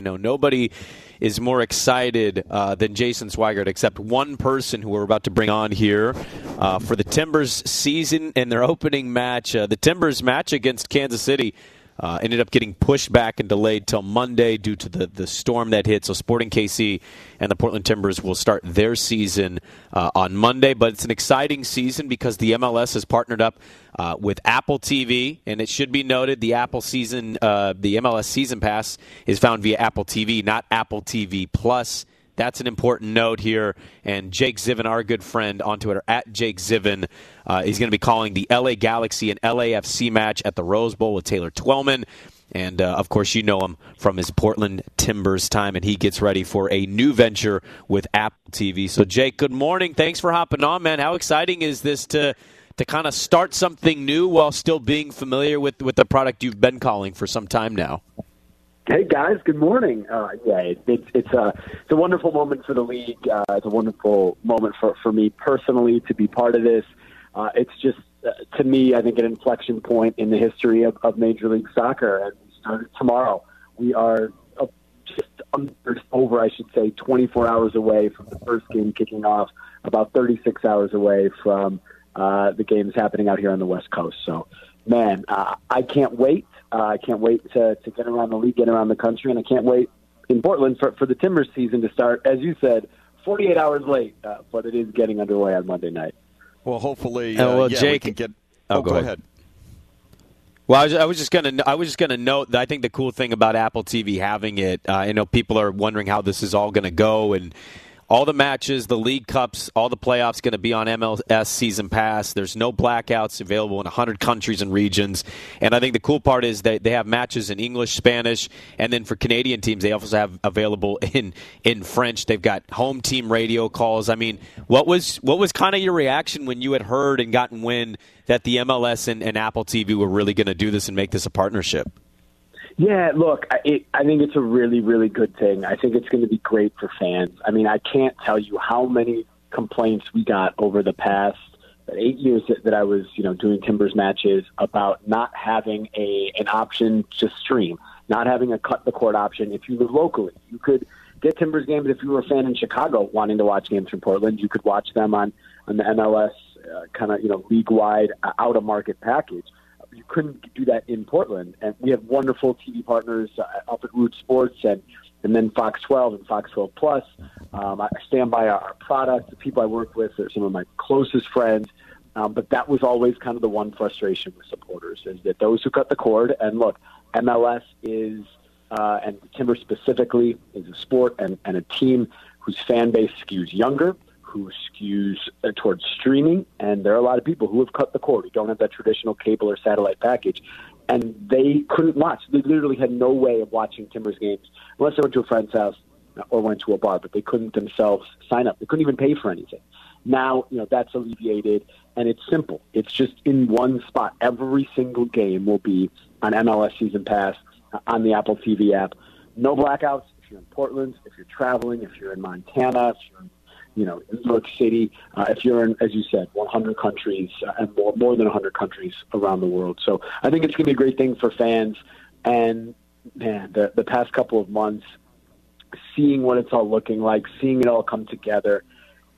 You know, nobody is more excited uh, than Jason Swigert, except one person who we're about to bring on here uh, for the Timbers season and their opening match. Uh, the Timbers match against Kansas City uh, ended up getting pushed back and delayed till Monday due to the, the storm that hit. So Sporting KC and the Portland Timbers will start their season uh, on Monday. But it's an exciting season because the MLS has partnered up uh, with Apple TV, and it should be noted the Apple season, uh, the MLS season pass is found via Apple TV, not Apple TV Plus. That's an important note here. And Jake Zivin, our good friend on Twitter, at Jake Zivin, uh, is going to be calling the LA Galaxy and LAFC match at the Rose Bowl with Taylor Twellman. And uh, of course, you know him from his Portland Timbers time, and he gets ready for a new venture with Apple TV. So, Jake, good morning. Thanks for hopping on, man. How exciting is this to to kind of start something new while still being familiar with with the product you've been calling for some time now? Hey guys, good morning. Uh, yeah, it's it's a it's a wonderful moment for the league. Uh, it's a wonderful moment for for me personally to be part of this. Uh, it's just uh, to me, I think an inflection point in the history of, of Major League Soccer, and we start tomorrow. We are uh, just over, I should say, 24 hours away from the first game kicking off. About 36 hours away from uh, the games happening out here on the West Coast. So, man, uh, I can't wait. Uh, I can't wait to, to get around the league, get around the country, and I can't wait in Portland for, for the Timbers season to start. As you said, 48 hours late, uh, but it is getting underway on Monday night. Well, hopefully, uh, well, yeah, Jake, we can get. Oh, Oh, go go, ahead. ahead. Well, I was, I was just gonna I was just gonna note that I think the cool thing about Apple TV having it, uh, I know people are wondering how this is all gonna go, and all the matches, the League Cups, all the playoffs going to be on MLS Season Pass. There's no blackouts available in 100 countries and regions. And I think the cool part is that they have matches in English, Spanish, and then for Canadian teams, they also have available in in French. They've got home team radio calls. I mean, what was what was kind of your reaction when you had heard and gotten wind that the MLS and, and Apple TV were really going to do this and make this a partnership? Yeah, look, I, it, I think it's a really, really good thing. I think it's going to be great for fans. I mean, I can't tell you how many complaints we got over the past eight years that, that I was, you know, doing Timbers matches about not having a an option to stream, not having a cut the court option. If you live locally, you could get Timbers games. If you were a fan in Chicago wanting to watch games from Portland, you could watch them on on the MLS uh, kind of you know league wide uh, out of market package couldn't do that in Portland. And we have wonderful TV partners uh, up at Root Sports and and then Fox 12 and Fox 12 Plus. Um, I stand by our product. The people I work with are some of my closest friends. Um, but that was always kind of the one frustration with supporters is that those who cut the cord and look, MLS is uh, and Timber specifically is a sport and, and a team whose fan base skews younger, who skews uh, towards streaming, and there are a lot of people who have cut the cord, who don't have that traditional cable or satellite package, and they couldn't watch. They literally had no way of watching Timbers games unless they went to a friend's house or went to a bar, but they couldn't themselves sign up. They couldn't even pay for anything. Now, you know, that's alleviated, and it's simple. It's just in one spot. Every single game will be on MLS Season Pass uh, on the Apple TV app. No blackouts if you're in Portland, if you're traveling, if you're in Montana, if you're in you know, New York City, uh, if you're in, as you said, 100 countries uh, and more, more than 100 countries around the world. So I think it's going to be a great thing for fans. And man, the, the past couple of months, seeing what it's all looking like, seeing it all come together,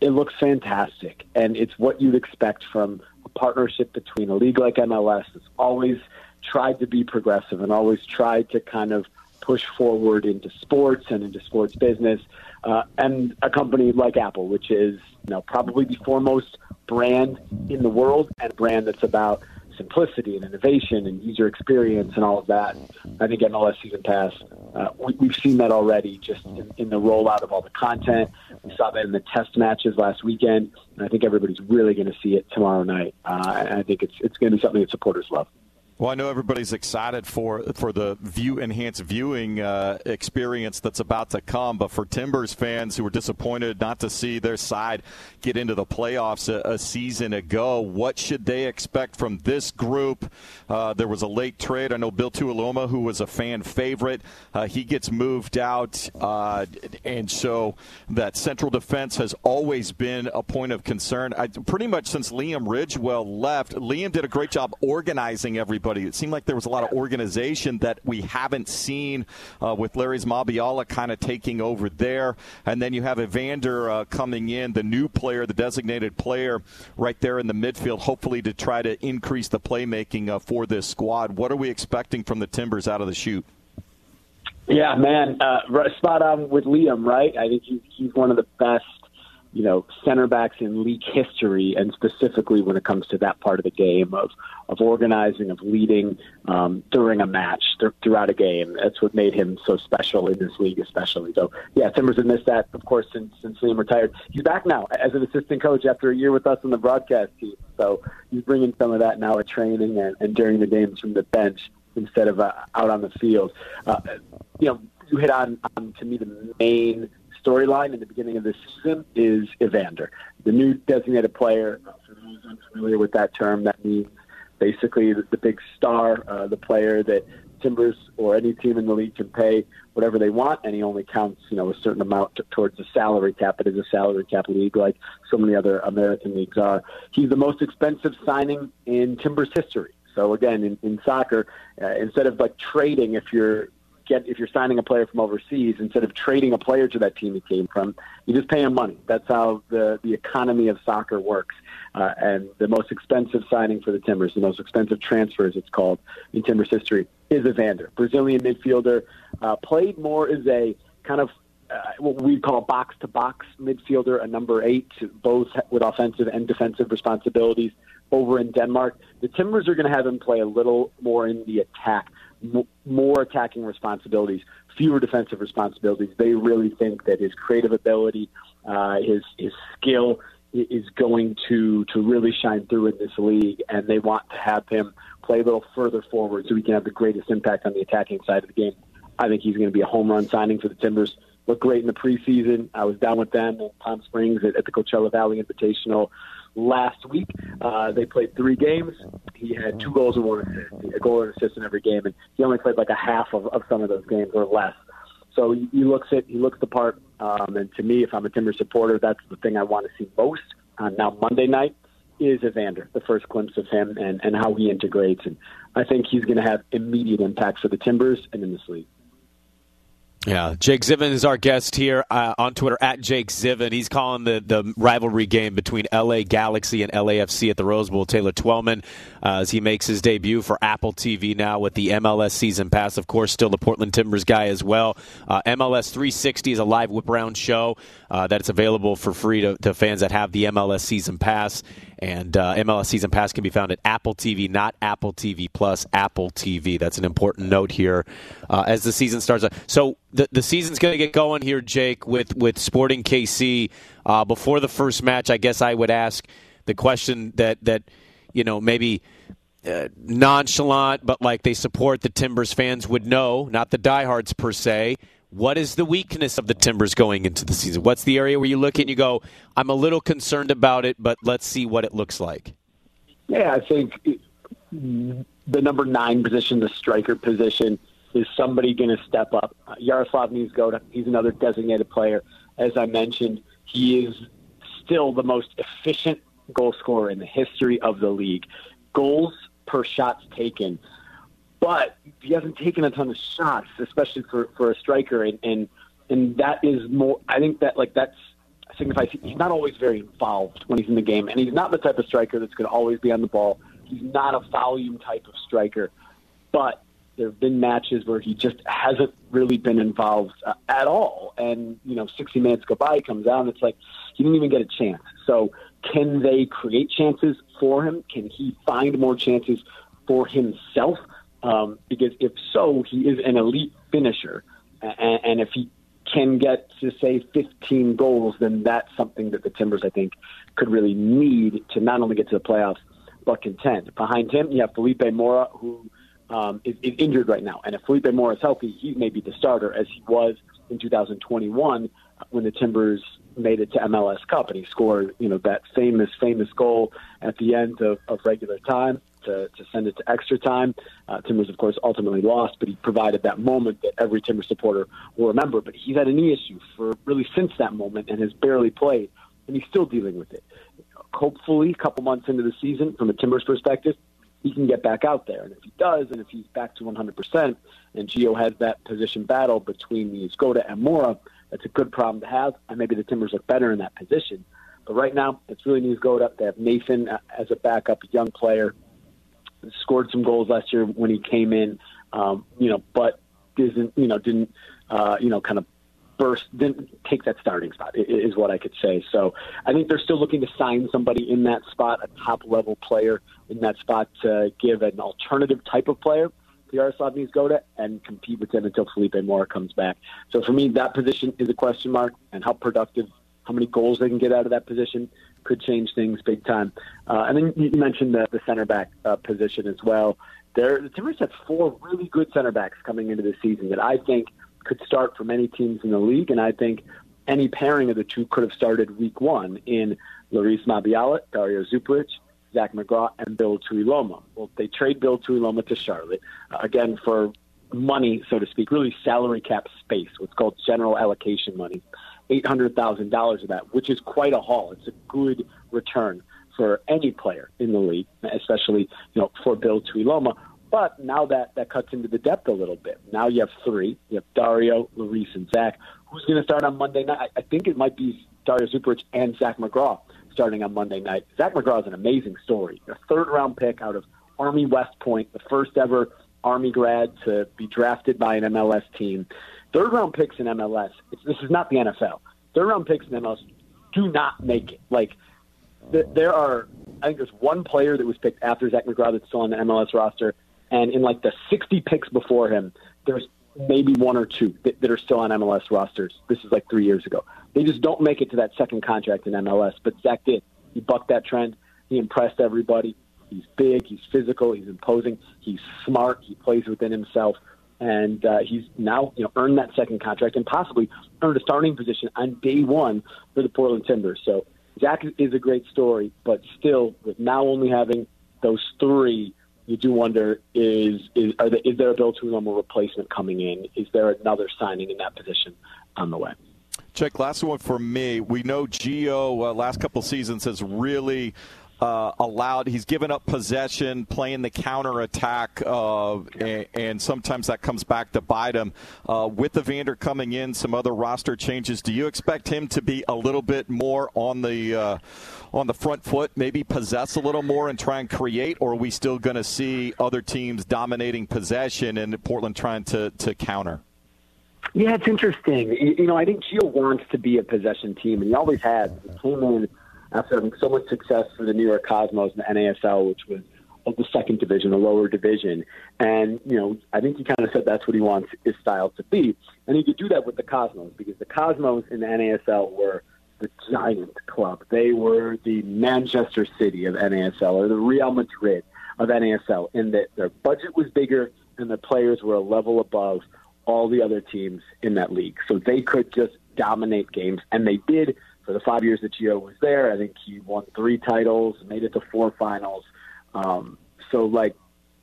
it looks fantastic. And it's what you'd expect from a partnership between a league like MLS that's always tried to be progressive and always tried to kind of push forward into sports and into sports business, uh, and a company like Apple, which is you know probably the foremost brand in the world and a brand that's about simplicity and innovation and user experience and all of that. I think MLS Season Pass, uh, we, have seen that already just in, in, the rollout of all the content. We saw that in the test matches last weekend, and I think everybody's really going to see it tomorrow night. Uh, and I think it's it's going to be something that supporters love. Well, I know everybody's excited for for the view enhanced viewing uh, experience that's about to come, but for Timbers fans who were disappointed not to see their side get into the playoffs a, a season ago, what should they expect from this group? Uh, there was a late trade. I know Bill Tuiloma, who was a fan favorite, uh, he gets moved out, uh, and so that central defense has always been a point of concern. I, pretty much since Liam Ridgewell left, Liam did a great job organizing everybody everybody. It seemed like there was a lot of organization that we haven't seen uh, with Larrys Mabiala kind of taking over there. And then you have Evander uh, coming in, the new player, the designated player, right there in the midfield, hopefully to try to increase the playmaking uh, for this squad. What are we expecting from the Timbers out of the shoot? Yeah, man, uh, spot on with Liam, right? I think he's, he's one of the best you know, center backs in league history, and specifically when it comes to that part of the game of of organizing, of leading um, during a match, th- throughout a game. That's what made him so special in this league, especially. So, yeah, Timbers have missed that, of course, since since Liam retired. He's back now as an assistant coach after a year with us on the broadcast team. So he's bringing some of that now at training and, and during the games from the bench instead of uh, out on the field. Uh, you know, you hit on, on to me the main storyline in the beginning of this season is Evander, the new designated player. For those unfamiliar with that term, that means basically the, the big star, uh, the player that Timbers or any team in the league can pay whatever they want, and he only counts, you know, a certain amount t- towards the salary cap. It is a salary cap league, like so many other American leagues are. He's the most expensive signing in Timbers history. So again, in, in soccer, uh, instead of like trading, if you're get if you're signing a player from overseas instead of trading a player to that team he came from, you just pay him money. That's how the the economy of soccer works. Uh, and the most expensive signing for the Timbers, the most expensive transfer, as it's called in Timbers history, is Evander, Brazilian midfielder. Uh, played more as a kind of uh, what we call a box to box midfielder, a number eight, both with offensive and defensive responsibilities over in Denmark. The Timbers are going to have him play a little more in the attack more attacking responsibilities, fewer defensive responsibilities. They really think that his creative ability, uh, his his skill is going to to really shine through in this league, and they want to have him play a little further forward so he can have the greatest impact on the attacking side of the game. I think he's going to be a home run signing for the Timbers. Looked great in the preseason. I was down with them in Palm Springs at, at the Coachella Valley Invitational last week. Uh, they played three games. He had two goals and one assist, a goal and assist in every game, and he only played like a half of, of some of those games or less. So he, he looks it. He looks the part. Um, and to me, if I'm a Timber supporter, that's the thing I want to see most. Uh, now Monday night is Evander, the first glimpse of him and, and how he integrates. And I think he's going to have immediate impact for the Timbers and in this league. Yeah, Jake Zivin is our guest here uh, on Twitter at Jake Zivin. He's calling the, the rivalry game between LA Galaxy and LAFC at the Rose Bowl. Taylor Twellman, uh, as he makes his debut for Apple TV now with the MLS season pass. Of course, still the Portland Timbers guy as well. Uh, MLS 360 is a live whip around show uh, that's available for free to, to fans that have the MLS season pass. And uh, MLS Season Pass can be found at Apple TV, not Apple TV Plus, Apple TV. That's an important note here uh, as the season starts. So the the season's going to get going here, Jake, with with Sporting KC. Uh, before the first match, I guess I would ask the question that that you know maybe. Uh, nonchalant, but like they support the Timbers fans would know, not the diehards per se. What is the weakness of the Timbers going into the season? What's the area where you look and you go, I'm a little concerned about it, but let's see what it looks like? Yeah, I think the number nine position, the striker position, is somebody going to step up. Yaroslav Niezgoda, he's another designated player. As I mentioned, he is still the most efficient goal scorer in the history of the league. Goals per shots taken but he hasn't taken a ton of shots, especially for, for a striker, and, and and that is more. I think that like that's signifies he's not always very involved when he's in the game, and he's not the type of striker that's going to always be on the ball. He's not a volume type of striker, but There have been matches where he just hasn't really been involved uh, at all. And, you know, 60 minutes go by, he comes out, and it's like he didn't even get a chance. So, can they create chances for him? Can he find more chances for himself? Um, because if so, he is an elite finisher. And, and if he can get to say 15 goals, then that's something that the Timbers, I think, could really need to not only get to the playoffs but contend. Behind him, you have Felipe Mora, who um, is, is injured right now, and if Felipe Mora is healthy, he may be the starter as he was in 2021 when the Timbers made it to MLS Cup and he scored, you know, that famous, famous goal at the end of, of regular time to, to send it to extra time. Uh, Timbers, of course, ultimately lost, but he provided that moment that every Timber supporter will remember. But he's had a knee issue for really since that moment and has barely played, and he's still dealing with it. Hopefully, a couple months into the season, from a Timbers perspective, he can get back out there. And if he does, and if he's back to 100%, and Gio has that position battle between Niezgoda and Mora, that's a good problem to have. And maybe the Timbers look better in that position. But right now, it's really Niezgoda. They have Nathan as a backup, a young player scored some goals last year when he came in, um, you know, but didn't, you know, didn't, uh, you know, kind of burst, didn't take that starting spot is what I could say. So I think they're still looking to sign somebody in that spot, a top level player in that spot to give an alternative type of player to Yaroslav Niezgoda and compete with him until Felipe Mora comes back. So for me, that position is a question mark and how productive, how many goals they can get out of that position could change things big time. Uh, and then you mentioned the, the center back uh, position as well. There, the Timbers have four really good center backs coming into the season that I think could start for many teams in the league, and I think any pairing of the two could have started week one in Larrys Mabiala, Dario Zuparic, Zach McGraw, and Bill Tuiloma. Well, they trade Bill Tuiloma to Charlotte, uh, again, for money, so to speak, really salary cap space, what's called general allocation money. $800,000 of that, which is quite a haul. It's a good return for any player in the league, especially you know for Bill Tuiloma. But now that that cuts into the depth a little bit. Now you have three. You have Dario, Luis, and Zach. Who's going to start on Monday night? I think it might be Dario Zuparic and Zach McGraw starting on Monday night. Zach McGraw is an amazing story. A third round pick out of Army West Point, the first ever Army grad to be drafted by an MLS team. Third round picks in MLS, this is not the NFL. Third round picks in MLS do not make it. Like, there are, I think there's one player that was picked after Zach McGraw that's still on the MLS roster, and in like the 60 picks before him, there's maybe one or two that, that are still on MLS rosters. This is like three years ago. They just don't make it to that second contract in MLS, but Zach did. He bucked that trend. He impressed everybody. He's big. He's physical. He's imposing. He's smart. He plays within himself and uh, he's now you know earned that second contract and possibly earned a starting position on day one for the Portland Timbers. So Zach is a great story, but still, with now only having those three, you do wonder is is are there, is there a Bill Tuiloma replacement coming in? Is there another signing in that position on the way? Check last one for me. We know Gio uh, last couple seasons has really uh, allowed. He's given up possession, playing the counter attack, uh, and, and, sometimes that comes back to bite him. Uh, with Evander coming in, some other roster changes. Do you expect him to be a little bit more on the uh, on the front foot, maybe possess a little more and try and create, or are we still going to see other teams dominating possession and Portland trying to to counter? Yeah, it's interesting. You know, I think Gio wants to be a possession team, and he always has. He came in after having so much success for the New York Cosmos in the NASL, which was the second division, a lower division. And, you know, I think he kind of said that's what he wants his style to be. And he could do that with the Cosmos because the Cosmos in the NASL were the giant club. They were the Manchester City of NASL or the Real Madrid of NASL in that their budget was bigger and the players were a level above all the other teams in that league. So they could just dominate games, and they did for the five years that Gio was there. I think he won three titles, made it to four finals. Um, so, like,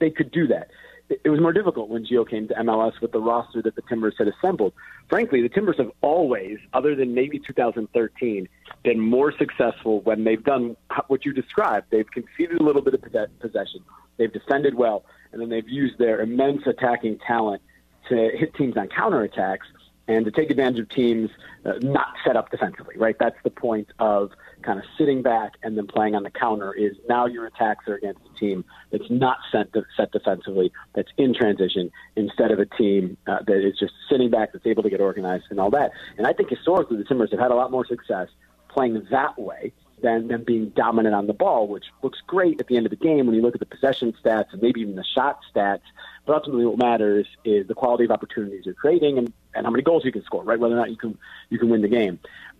they could do that. It, it was more difficult when Gio came to MLS with the roster that the Timbers had assembled. Frankly, the Timbers have always, other than maybe 2013, been more successful when they've done what you described. They've conceded a little bit of possession, they've defended well, and then they've used their immense attacking talent to hit teams on counterattacks and to take advantage of teams uh, not set up defensively, right? That's the point of kind of sitting back and then playing on the counter is now your attacks are against a team that's not set, set defensively, that's in transition, instead of a team uh, that is just sitting back, that's able to get organized and all that. And I think historically the Timbers have had a lot more success playing that way than them being dominant on the ball, which looks great at the end of the game when you look at the possession stats and maybe even the shot stats. But ultimately, what matters is the quality of opportunities you're creating and, and how many goals you can score, right? Whether or not you can you can win the game.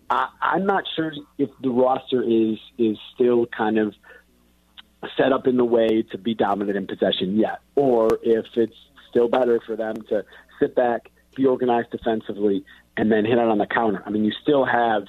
I, I'm not sure if the roster is is still kind of set up in the way to be dominant in possession yet, or if it's still better for them to sit back, be organized defensively, and then hit it on the counter. I mean, you still have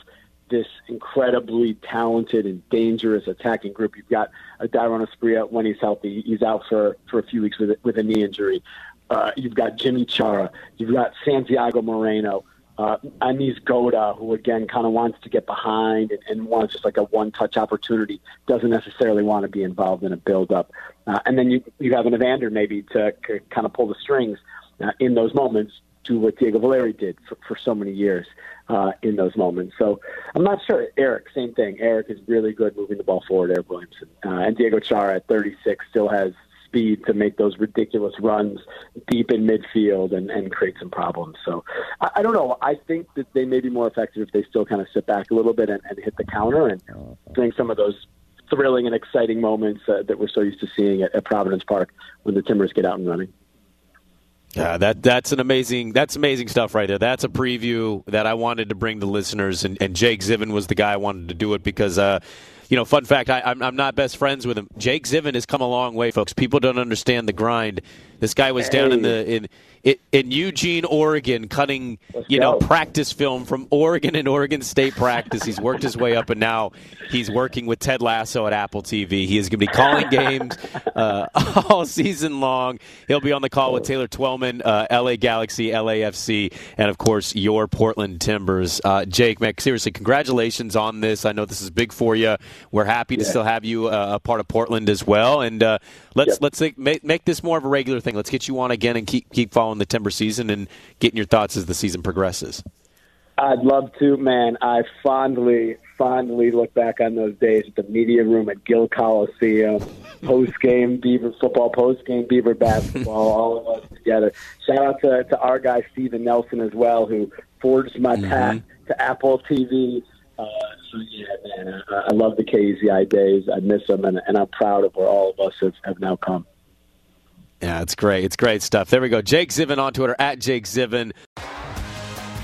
this incredibly talented and dangerous attacking group. You've got a Dairon Asprilla when he's healthy. He's out for, for a few weeks with, with a knee injury. Uh, you've got Yimmi Chara. You've got Santiago Moreno. Uh, a Niezgoda, who again kind of wants to get behind and, and wants just like a one-touch opportunity, doesn't necessarily want to be involved in a build-up. Uh, and then you you have an Evander maybe to c- kind of pull the strings uh, in those moments to what Diego Valeri did for, for so many years uh, in those moments. So I'm not sure. Eric, same thing. Eric is really good moving the ball forward. Eric Williamson uh, and Diego Chara at 36 still has speed to make those ridiculous runs deep in midfield and, and create some problems. So I, I don't know. I think that they may be more effective if they still kind of sit back a little bit and, and hit the counter and bring some of those thrilling and exciting moments uh, that we're so used to seeing at, at Providence Park when the Timbers get out and running. Yeah, that that's an amazing that's amazing stuff right there. That's a preview that I wanted to bring to listeners, and, and Jake Zivin was the guy I wanted to do it because, uh, you know, fun fact, I, I'm, I'm not best friends with him. Jake Zivin has come a long way, folks. People don't understand the grind. This guy was down in the in in Eugene, Oregon, cutting you know practice film from Oregon and Oregon State practice. He's worked his way up, and now he's working with Ted Lasso at Apple TV. He is going to be calling games uh, all season long. He'll be on the call with Taylor Twellman, uh, LA Galaxy, LAFC, and of course your Portland Timbers. Uh, Jake, man, seriously, congratulations on this. I know this is big for you. We're happy to still have you uh, a part of Portland as well, and uh, let's yep. let's make make this more of a regular thing. Let's get you on again and keep keep following the Timber season and getting your thoughts as the season progresses. I'd love to, man. I fondly, fondly look back on those days at the media room at Gill Coliseum, post game Beaver football, post game Beaver basketball, all of us together. Shout out to, to our guy Steven Nelson as well, who forged my mm-hmm. path to Apple TV. Uh, yeah, man, I, I love the KEZI days. I miss them, and, and I'm proud of where all of us have, have now come. Yeah, it's great. It's great stuff. There we go. Jake Zivin on Twitter at Jake Zivin.